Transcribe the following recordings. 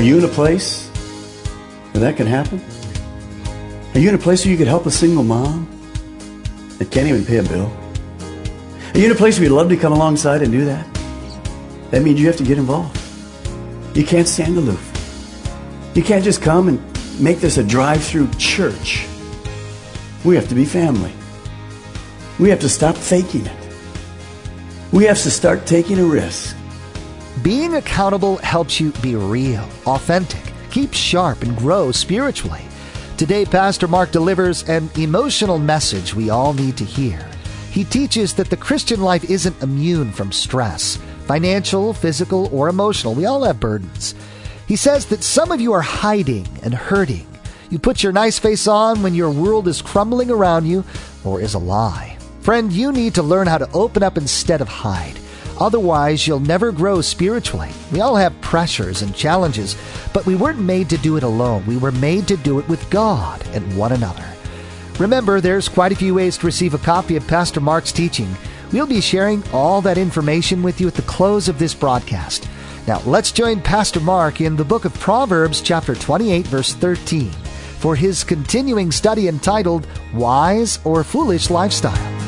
Are you in a place where that can happen? Are you in a place where you could help a single mom that can't even pay a bill? Are you in a place where you'd love to come alongside and do that? That means you have to get involved. You can't stand aloof. You can't just come and make this a drive through church. We have to be family. We have to stop faking it. We have to start taking a risk. Being accountable helps you be real, authentic, keep sharp, and grow spiritually. Today, Pastor Mark delivers an emotional message we all need to hear. He teaches that the Christian life isn't immune from stress, financial, physical, or emotional. We all have burdens. He says that some of you are hiding and hurting. You put your nice face on when your world is crumbling around you or is a lie. Friend, you need to learn how to open up instead of hide. Otherwise, you'll never grow spiritually. We all have pressures and challenges, but we weren't made to do it alone. We were made to do it with God and one another. Remember, there's quite a few ways to receive a copy of Pastor Mark's teaching. We'll be sharing all that information with you at the close of this broadcast. Now, let's join Pastor Mark in the book of Proverbs, chapter 28, verse 13, for his continuing study entitled Wise or Foolish Lifestyle.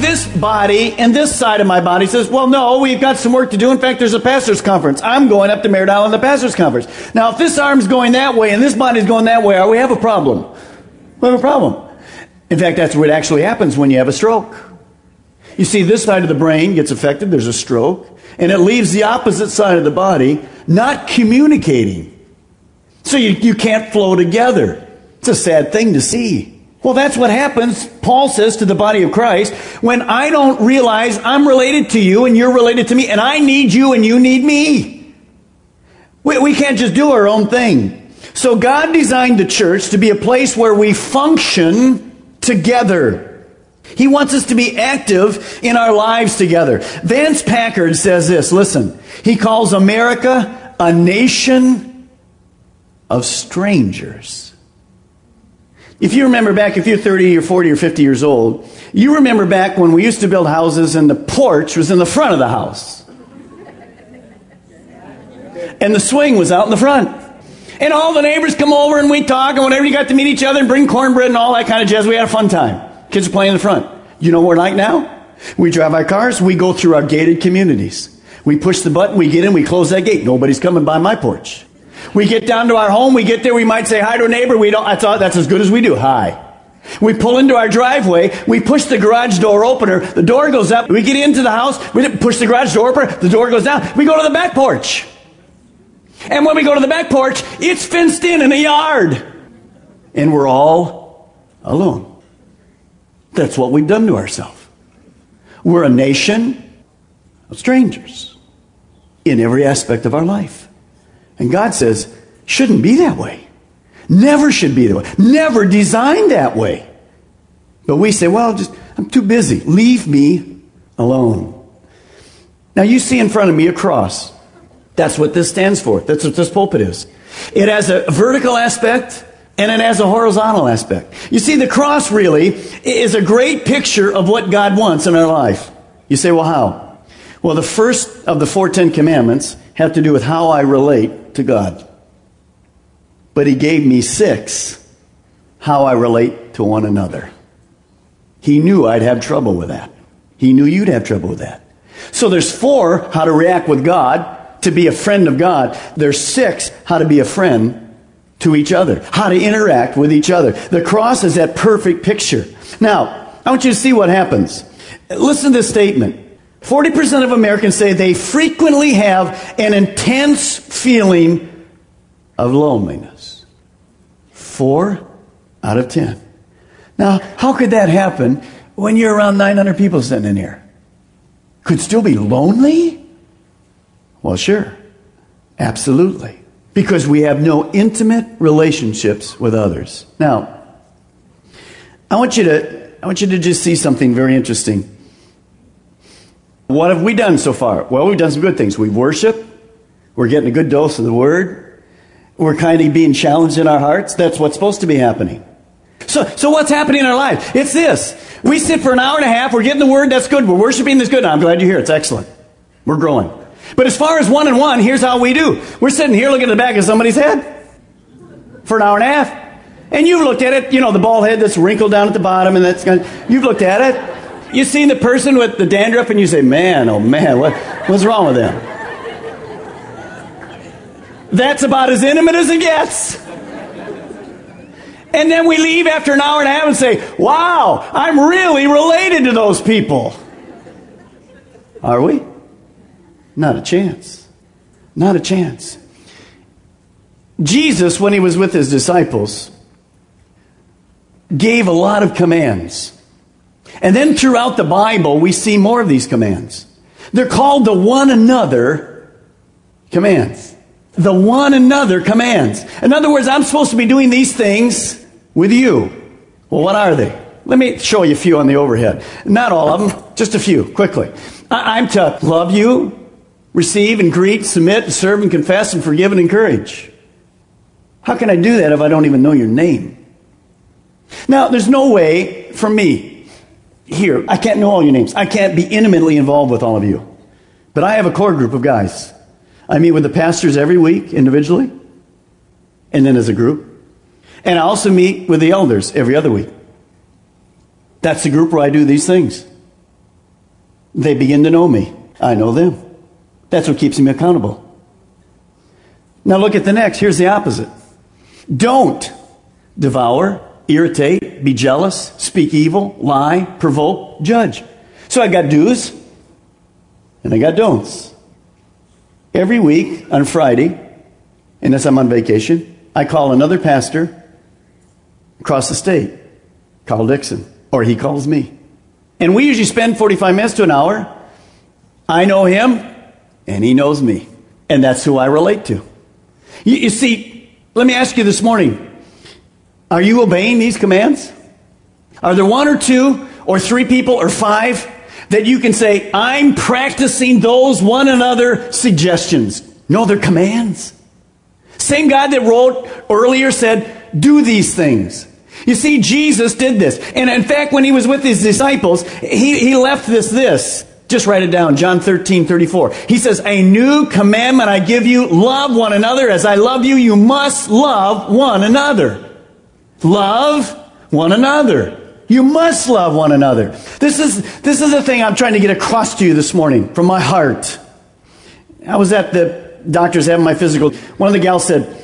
This body and this side of my body says, well, no, we've got some work to do. In fact, there's a pastor's conference. I'm going up to Merritt Island, the pastor's conference. Now, if this arm's going that way and this body's going that way, we have a problem. We have a problem. In fact, that's what actually happens when you have a stroke. You see, this side of the brain gets affected, there's a stroke, and it leaves the opposite side of the body not communicating. So you, you can't flow together. It's a sad thing to see. Well, that's what happens, Paul says to the body of Christ, when I don't realize I'm related to you and you're related to me, and I need you and you need me. We, we can't just do our own thing. So God designed the church to be a place where we function together. He wants us to be active in our lives together. Vance Packard says this listen, he calls America a nation of strangers. If you remember back, if you're 30 or 40 or 50 years old, you remember back when we used to build houses and the porch was in the front of the house. And the swing was out in the front. And all the neighbors come over and we talk and whenever you got to meet each other and bring cornbread and all that kind of jazz, we had a fun time. Kids are playing in the front. You know what we're like now? We drive our cars, we go through our gated communities. We push the button, we get in, we close that gate. Nobody's coming by my porch. We get down to our home, we get there, we might say hi to a neighbor. We don't, that's, all, that's as good as we do. Hi. We pull into our driveway, we push the garage door opener, the door goes up, we get into the house, we push the garage door opener, the door goes down, we go to the back porch. And when we go to the back porch, it's fenced in in a yard. And we're all alone. That's what we've done to ourselves. We're a nation of strangers in every aspect of our life. And God says, shouldn't be that way. Never should be that way. Never designed that way. But we say, well, just, I'm too busy. Leave me alone. Now you see in front of me a cross. That's what this stands for. That's what this pulpit is. It has a vertical aspect and it has a horizontal aspect. You see, the cross really is a great picture of what God wants in our life. You say, well, how? Well, the first of the four Ten Commandments have to do with how I relate to God. But He gave me six how I relate to one another. He knew I'd have trouble with that. He knew you'd have trouble with that. So there's four how to react with God, to be a friend of God. There's six how to be a friend to each other, how to interact with each other. The cross is that perfect picture. Now, I want you to see what happens. Listen to this statement. 40% of Americans say they frequently have an intense feeling of loneliness. Four out of 10. Now, how could that happen when you're around 900 people sitting in here? Could still be lonely? Well, sure. Absolutely. Because we have no intimate relationships with others. Now, I want you to, I want you to just see something very interesting. What have we done so far? Well, we've done some good things. We worship. We're getting a good dose of the word. We're kind of being challenged in our hearts. That's what's supposed to be happening. So, so what's happening in our life? It's this. We sit for an hour and a half. We're getting the word. That's good. We're worshiping. That's good. I'm glad you're here. It's excellent. We're growing. But as far as one and one, here's how we do. We're sitting here looking at the back of somebody's head for an hour and a half. And you've looked at it, you know, the bald head that's wrinkled down at the bottom and that's of, you've looked at it. You've seen the person with the dandruff and you say, man, oh man, what, what's wrong with them? That's about as intimate as it gets. And then we leave after an hour and a half and say, wow, I'm really related to those people. Are we? Not a chance. Not a chance. Jesus, when he was with his disciples, gave a lot of commands. And then throughout the Bible, we see more of these commands. They're called the one another commands. The one another commands. In other words, I'm supposed to be doing these things with you. Well, what are they? Let me show you a few on the overhead. Not all of them, just a few, quickly. I'm to love you, receive and greet, submit, and serve and confess, and forgive and encourage. How can I do that if I don't even know your name? Now, there's no way for me here. I can't know all your names. I can't be intimately involved with all of you. But I have a core group of guys. I meet with the pastors every week individually and then as a group. And I also meet with the elders every other week. That's the group where I do these things. They begin to know me. I know them. That's what keeps me accountable. Now look at the next. Here's the opposite. Don't devour, irritate, be jealous, speak evil, lie, provoke, judge. So I got do's and I got don'ts. Every week on Friday, unless I'm on vacation, I call another pastor across the state, Carl Dixon, or he calls me. And we usually spend 45 minutes to an hour. I know him, and he knows me. And that's who I relate to. You, you see, let me ask you this morning are you obeying these commands? Are there one or two or three people or five that you can say, I'm practicing those one another suggestions? No, they're commands. Same God that wrote earlier said, do these things. You see, Jesus did this. And in fact, when he was with his disciples, he, he left this this. Just write it down. John 13, 34. He says, A new commandment I give you, love one another as I love you. You must love one another. Love one another. You must love one another. This is, this is the thing I'm trying to get across to you this morning from my heart. I was at the doctor's having my physical. One of the gals said,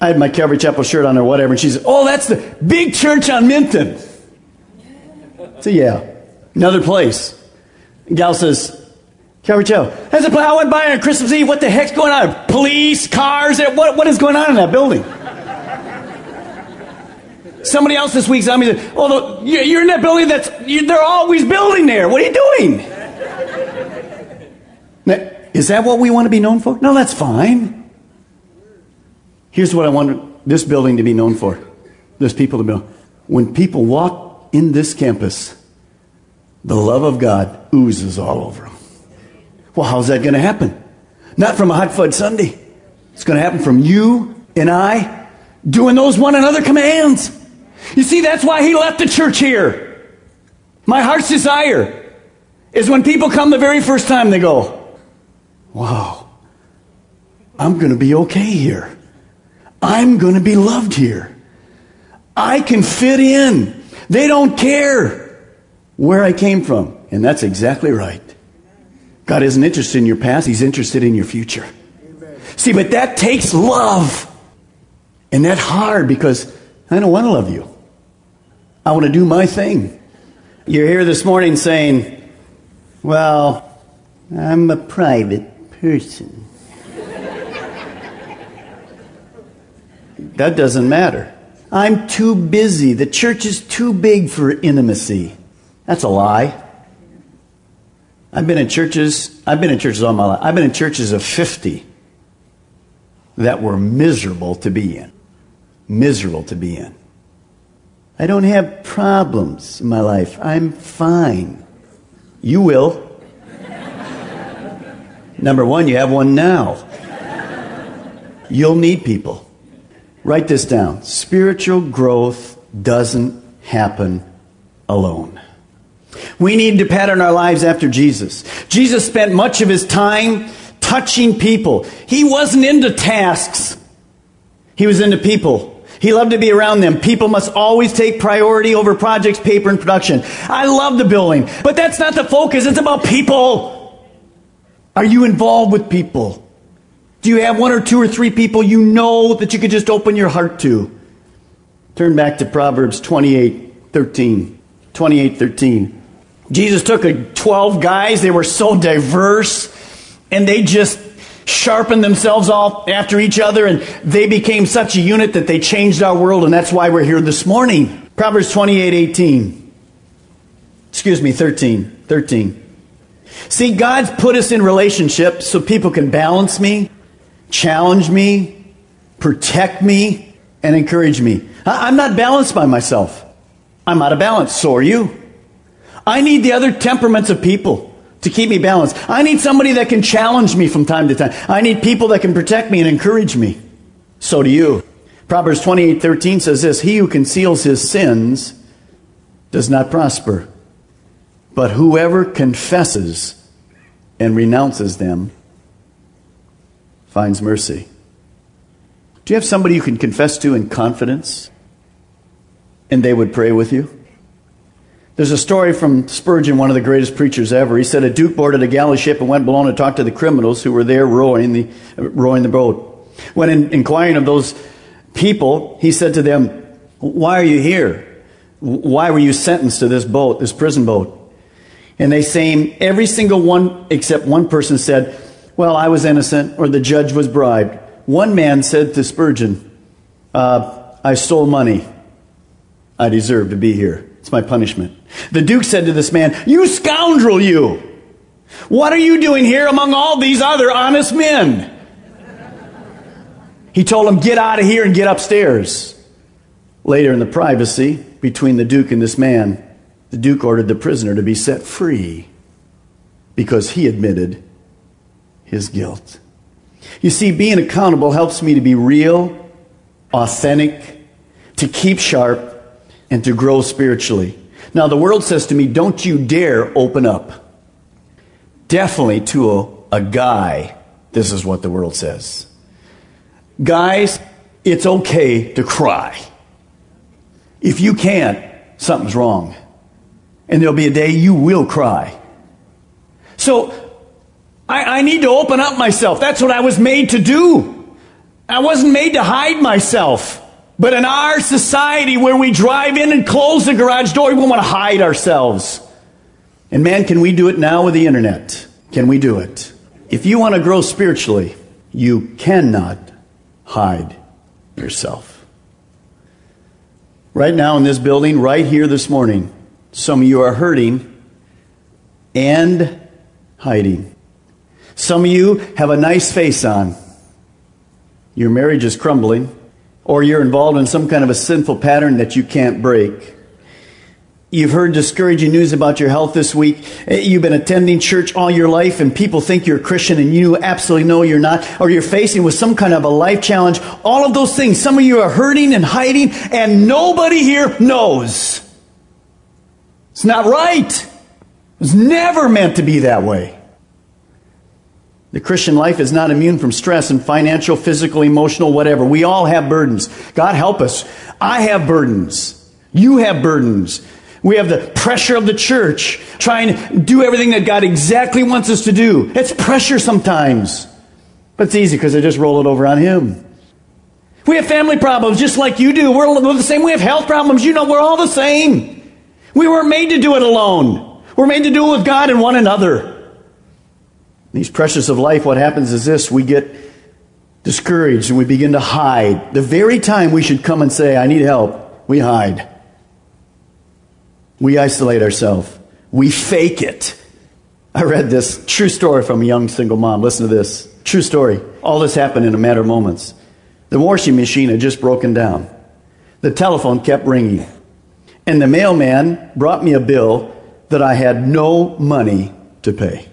I had my Calvary Chapel shirt on or whatever, and she said, Oh, that's the big church on Minton. So, yeah, another place. gal says, Calvary Chapel. That's a place I went by on Christmas Eve. What the heck's going on? Police, cars, what, what is going on in that building? Somebody else this week said me, "Oh, you're in that building. That's they're always building there. What are you doing?" Now, is that what we want to be known for? No, that's fine. Here's what I want this building to be known for. There's people to know. When people walk in this campus, the love of God oozes all over them. Well, how's that going to happen? Not from a hot fudge sundae. It's going to happen from you and I doing those one another commands. You see, that's why he left the church here. My heart's desire is when people come the very first time, they go, Wow, I'm going to be okay here. I'm going to be loved here. I can fit in. They don't care where I came from. And that's exactly right. God isn't interested in your past, He's interested in your future. See, but that takes love. And that's hard because I don't want to love you. I want to do my thing. You're here this morning saying, Well, I'm a private person. that doesn't matter. I'm too busy. The church is too big for intimacy. That's a lie. I've been in churches, I've been in churches all my life. I've been in churches of 50 that were miserable to be in. Miserable to be in. I don't have problems in my life. I'm fine. You will. Number one, you have one now. You'll need people. Write this down. Spiritual growth doesn't happen alone. We need to pattern our lives after Jesus. Jesus spent much of his time touching people. He wasn't into tasks. He was into people. He loved to be around them. People must always take priority over projects, paper, and production. I love the building, but that's not the focus. It's about people. Are you involved with people? Do you have one or two or three people you know that you could just open your heart to? Turn back to Proverbs 28 13. 28 13. Jesus took a 12 guys, they were so diverse, and they just sharpened themselves off after each other, and they became such a unit that they changed our world, and that's why we're here this morning. Proverbs 28 18. Excuse me, 13. 13. See, God's put us in relationships so people can balance me, challenge me, protect me, and encourage me. I'm not balanced by myself. I'm out of balance. So are you. I need the other temperaments of people to keep me balanced. I need somebody that can challenge me from time to time. I need people that can protect me and encourage me. So do you. Proverbs 28:13 says this, "He who conceals his sins does not prosper, but whoever confesses and renounces them finds mercy." Do you have somebody you can confess to in confidence and they would pray with you? There's a story from Spurgeon, one of the greatest preachers ever. He said a duke boarded a galley ship and went below to talk to the criminals who were there rowing the, rowing the boat. When in, inquiring of those people, he said to them, Why are you here? Why were you sentenced to this boat, this prison boat? And they say, every single one except one person said, Well, I was innocent, or the judge was bribed. One man said to Spurgeon, uh, I stole money. I deserve to be here. It's my punishment. The Duke said to this man, You scoundrel, you! What are you doing here among all these other honest men? He told him, Get out of here and get upstairs. Later, in the privacy between the Duke and this man, the Duke ordered the prisoner to be set free because he admitted his guilt. You see, being accountable helps me to be real, authentic, to keep sharp, and to grow spiritually. Now, the world says to me, don't you dare open up. Definitely to a, a guy, this is what the world says. Guys, it's okay to cry. If you can't, something's wrong. And there'll be a day you will cry. So, I, I need to open up myself. That's what I was made to do. I wasn't made to hide myself. But in our society where we drive in and close the garage door, we want to hide ourselves. And man, can we do it now with the internet? Can we do it? If you want to grow spiritually, you cannot hide yourself. Right now in this building, right here this morning, some of you are hurting and hiding. Some of you have a nice face on. Your marriage is crumbling or you're involved in some kind of a sinful pattern that you can't break. You've heard discouraging news about your health this week. You've been attending church all your life and people think you're a Christian and you absolutely know you're not. Or you're facing with some kind of a life challenge. All of those things. Some of you are hurting and hiding and nobody here knows. It's not right. It was never meant to be that way. The Christian life is not immune from stress and financial, physical, emotional, whatever. We all have burdens. God help us. I have burdens. You have burdens. We have the pressure of the church trying to do everything that God exactly wants us to do. It's pressure sometimes. But it's easy because I just roll it over on Him. We have family problems just like you do. We're, we're the same. We have health problems. You know, we're all the same. We weren't made to do it alone. We're made to do it with God and one another. These pressures of life, what happens is this we get discouraged and we begin to hide. The very time we should come and say, I need help, we hide. We isolate ourselves. We fake it. I read this true story from a young single mom. Listen to this. True story. All this happened in a matter of moments. The washing machine had just broken down. The telephone kept ringing. And the mailman brought me a bill that I had no money to pay.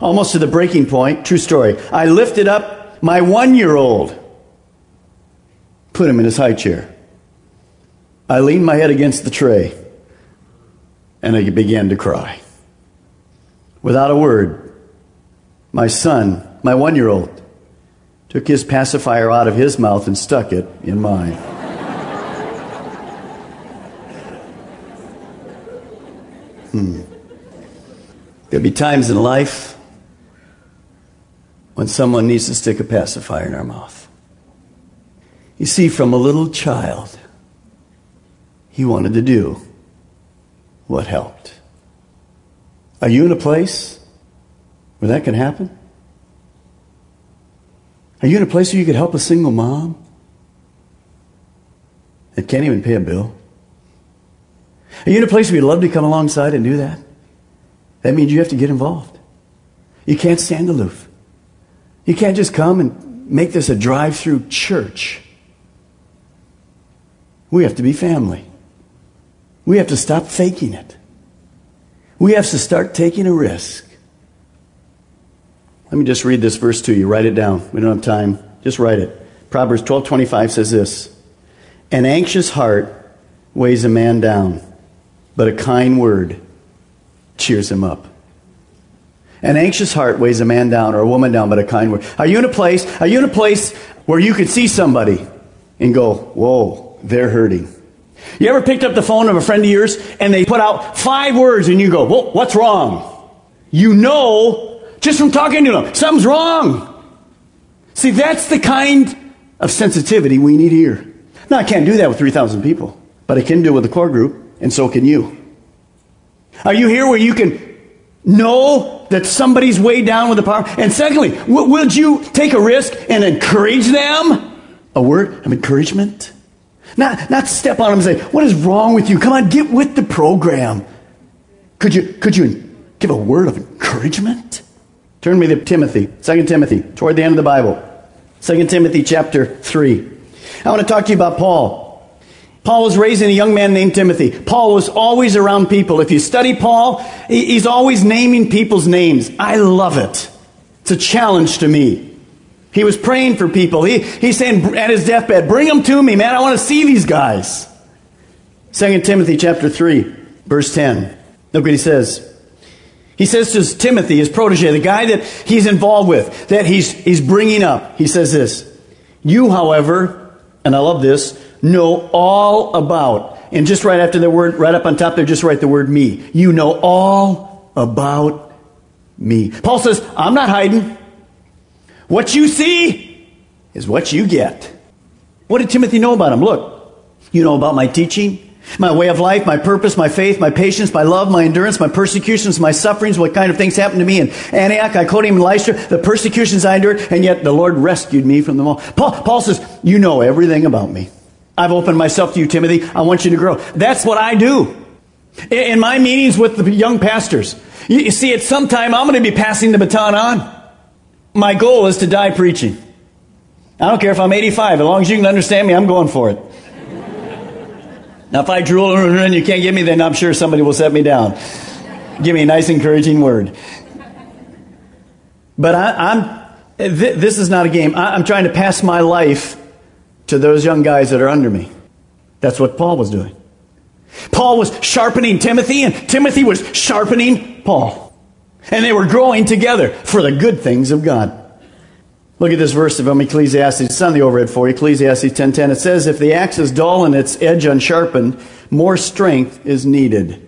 Almost to the breaking point, true story. I lifted up my one year old, put him in his high chair. I leaned my head against the tray, and I began to cry. Without a word, my son, my one year old, took his pacifier out of his mouth and stuck it in mine. hmm. There'll be times in life when someone needs to stick a pacifier in our mouth. You see, from a little child, he wanted to do what helped. Are you in a place where that can happen? Are you in a place where you could help a single mom that can't even pay a bill? Are you in a place where you'd love to come alongside and do that? That means you have to get involved. You can't stand aloof. You can't just come and make this a drive through church. We have to be family. We have to stop faking it. We have to start taking a risk. Let me just read this verse to you. Write it down. We don't have time. Just write it. Proverbs 12:25 says this: "An anxious heart weighs a man down, but a kind word cheers him up." An anxious heart weighs a man down or a woman down, but a kind word. Are you in a place? Are you in a place where you could see somebody and go, "Whoa, they're hurting." You ever picked up the phone of a friend of yours and they put out five words and you go, "Well, what's wrong?" You know just from talking to them. Something's wrong. See, that's the kind of sensitivity we need here. Now, I can't do that with 3,000 people, but I can do it with a core group, and so can you. Are you here where you can know that somebody's way down with the power? And secondly, w- would you take a risk and encourage them? A word of encouragement? Not, not step on them and say, What is wrong with you? Come on, get with the program. Could you, could you give a word of encouragement? Turn me to Timothy, 2 Timothy, toward the end of the Bible. 2 Timothy chapter 3. I want to talk to you about Paul. Paul was raising a young man named Timothy. Paul was always around people. If you study Paul, he's always naming people's names. I love it. It's a challenge to me. He was praying for people. He, he's saying at his deathbed, bring them to me, man. I want to see these guys. 2 Timothy chapter 3, verse 10. Look what he says. He says to Timothy, his protege, the guy that he's involved with, that he's, he's bringing up, he says this You, however, and I love this, know all about, and just right after the word, right up on top there, just write the word me. You know all about me. Paul says, I'm not hiding. What you see is what you get. What did Timothy know about him? Look, you know about my teaching, my way of life, my purpose, my faith, my patience, my love, my endurance, my persecutions, my sufferings, what kind of things happened to me in Antioch, Iconium, and Lystra, the persecutions I endured, and yet the Lord rescued me from them all. Paul, Paul says, You know everything about me. I've opened myself to you, Timothy. I want you to grow. That's what I do. In my meetings with the young pastors, you see, at some time I'm going to be passing the baton on. My goal is to die preaching. I don't care if I'm 85, as long as you can understand me, I'm going for it. Now, if I drool and you can't get me, then I'm sure somebody will set me down. Give me a nice, encouraging word. But I, am th- this is not a game. I, I'm trying to pass my life to those young guys that are under me. That's what Paul was doing. Paul was sharpening Timothy, and Timothy was sharpening Paul. And they were growing together for the good things of God. Look at this verse from Ecclesiastes. It's on the overhead for you. Ecclesiastes 10.10. It says, If the axe is dull and its edge unsharpened, more strength is needed.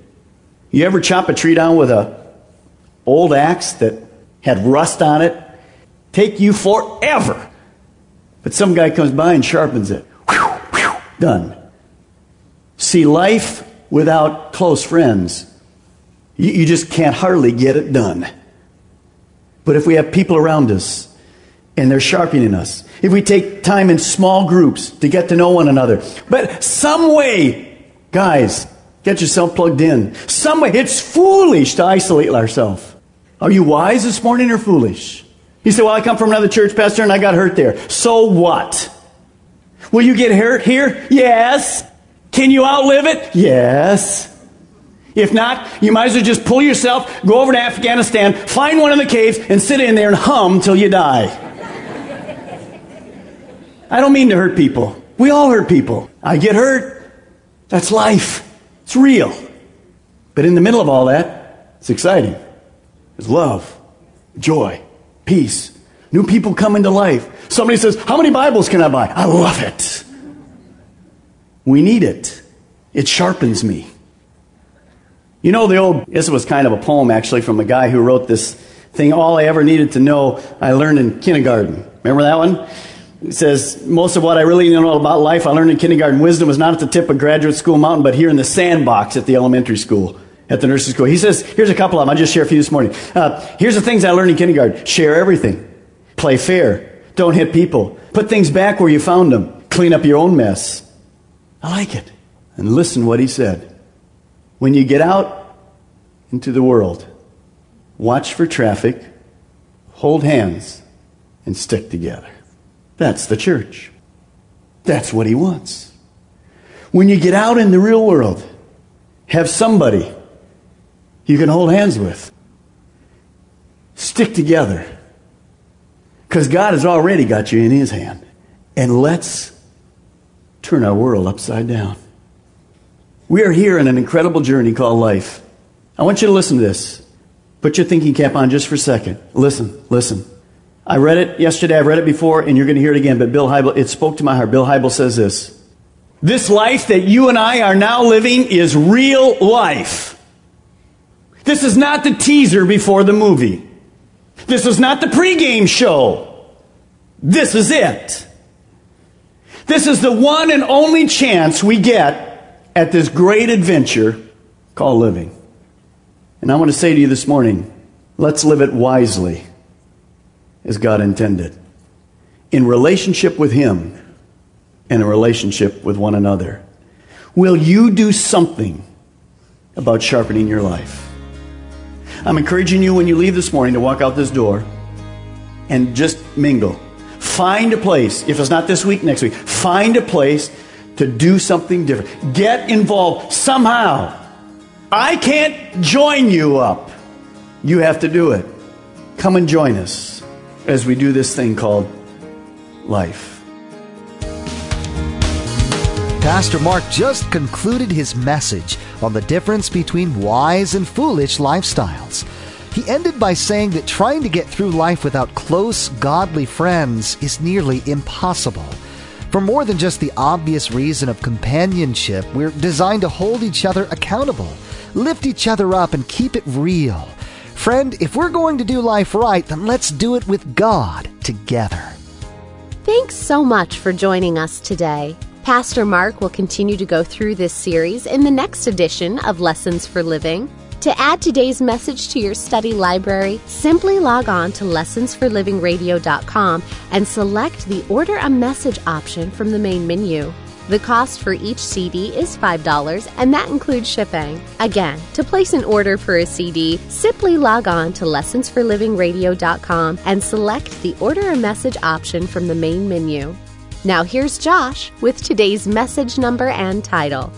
You ever chop a tree down with a old axe that had rust on it? Take you forever But some guy comes by and sharpens it. Whew, whew, done. See, life without close friends, you, you just can't hardly get it done. But if we have people around us and they're sharpening us, if we take time in small groups to get to know one another, but some way, guys, get yourself plugged in. Some way, it's foolish to isolate ourselves. Are you wise this morning or foolish? You say, Well, I come from another church, Pastor, and I got hurt there. So what? Will you get hurt here? Yes. Can you outlive it? Yes. If not, you might as well just pull yourself, go over to Afghanistan, find one of the caves, and sit in there and hum till you die. I don't mean to hurt people. We all hurt people. I get hurt. That's life. It's real. But in the middle of all that, it's exciting. There's love, joy, peace. New people come into life. Somebody says, How many Bibles can I buy? I love it. We need it. It sharpens me. You know, the old, this was kind of a poem actually from a guy who wrote this thing, All I Ever Needed to Know, I Learned in Kindergarten. Remember that one? It says, Most of what I really know about life I learned in kindergarten. Wisdom was not at the tip of graduate school mountain, but here in the sandbox at the elementary school, at the nursery school. He says, Here's a couple of them. I'll just share a few this morning. Uh, here's the things I learned in kindergarten share everything, play fair, don't hit people, put things back where you found them, clean up your own mess. I like it. And listen what he said. When you get out into the world, watch for traffic, hold hands, and stick together. That's the church. That's what he wants. When you get out in the real world, have somebody you can hold hands with. Stick together. Because God has already got you in his hand. And let's turn our world upside down. We are here in an incredible journey called life. I want you to listen to this. Put your thinking cap on just for a second. Listen, listen. I read it yesterday, I've read it before, and you're going to hear it again, but Bill Hybels, it spoke to my heart. Bill Hybels says this This life that you and I are now living is real life. This is not the teaser before the movie. This is not the pregame show. This is it. This is the one and only chance we get at this great adventure called living. And I want to say to you this morning let's live it wisely as God intended in relationship with Him and in relationship with one another. Will you do something about sharpening your life? I'm encouraging you when you leave this morning to walk out this door and just mingle. Find a place, if it's not this week, next week, find a place to do something different. Get involved somehow. I can't join you up. You have to do it. Come and join us as we do this thing called life. Pastor Mark just concluded his message on the difference between wise and foolish lifestyles. He ended by saying that trying to get through life without close, godly friends is nearly impossible. For more than just the obvious reason of companionship, we're designed to hold each other accountable, lift each other up, and keep it real. Friend, if we're going to do life right, then let's do it with God together. Thanks so much for joining us today. Pastor Mark will continue to go through this series in the next edition of Lessons for Living. To add today's message to your study library, simply log on to lessonsforlivingradio.com and select the Order a Message option from the main menu. The cost for each CD is $5 and that includes shipping. Again, to place an order for a CD, simply log on to lessonsforlivingradio.com and select the Order a Message option from the main menu. Now here's Josh with today's message number and title.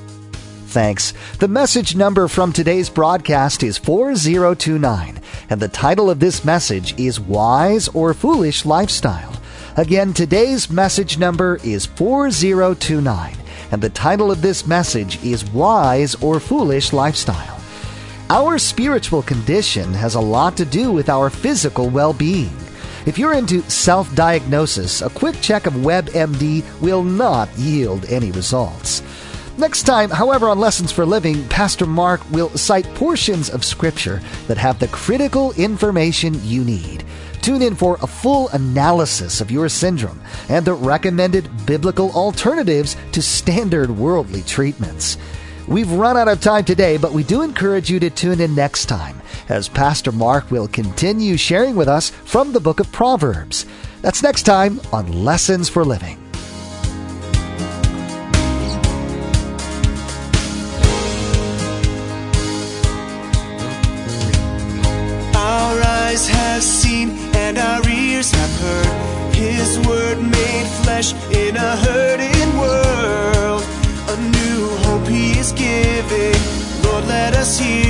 Thanks. The message number from today's broadcast is 4029, and the title of this message is Wise or Foolish Lifestyle. Again, today's message number is 4029, and the title of this message is Wise or Foolish Lifestyle. Our spiritual condition has a lot to do with our physical well being. If you're into self diagnosis, a quick check of WebMD will not yield any results. Next time, however, on Lessons for Living, Pastor Mark will cite portions of Scripture that have the critical information you need. Tune in for a full analysis of your syndrome and the recommended biblical alternatives to standard worldly treatments. We've run out of time today, but we do encourage you to tune in next time as Pastor Mark will continue sharing with us from the book of Proverbs. That's next time on Lessons for Living. Our eyes have seen and our ears have heard His word made flesh in a hurting world. A new hope He is giving. Lord, let us hear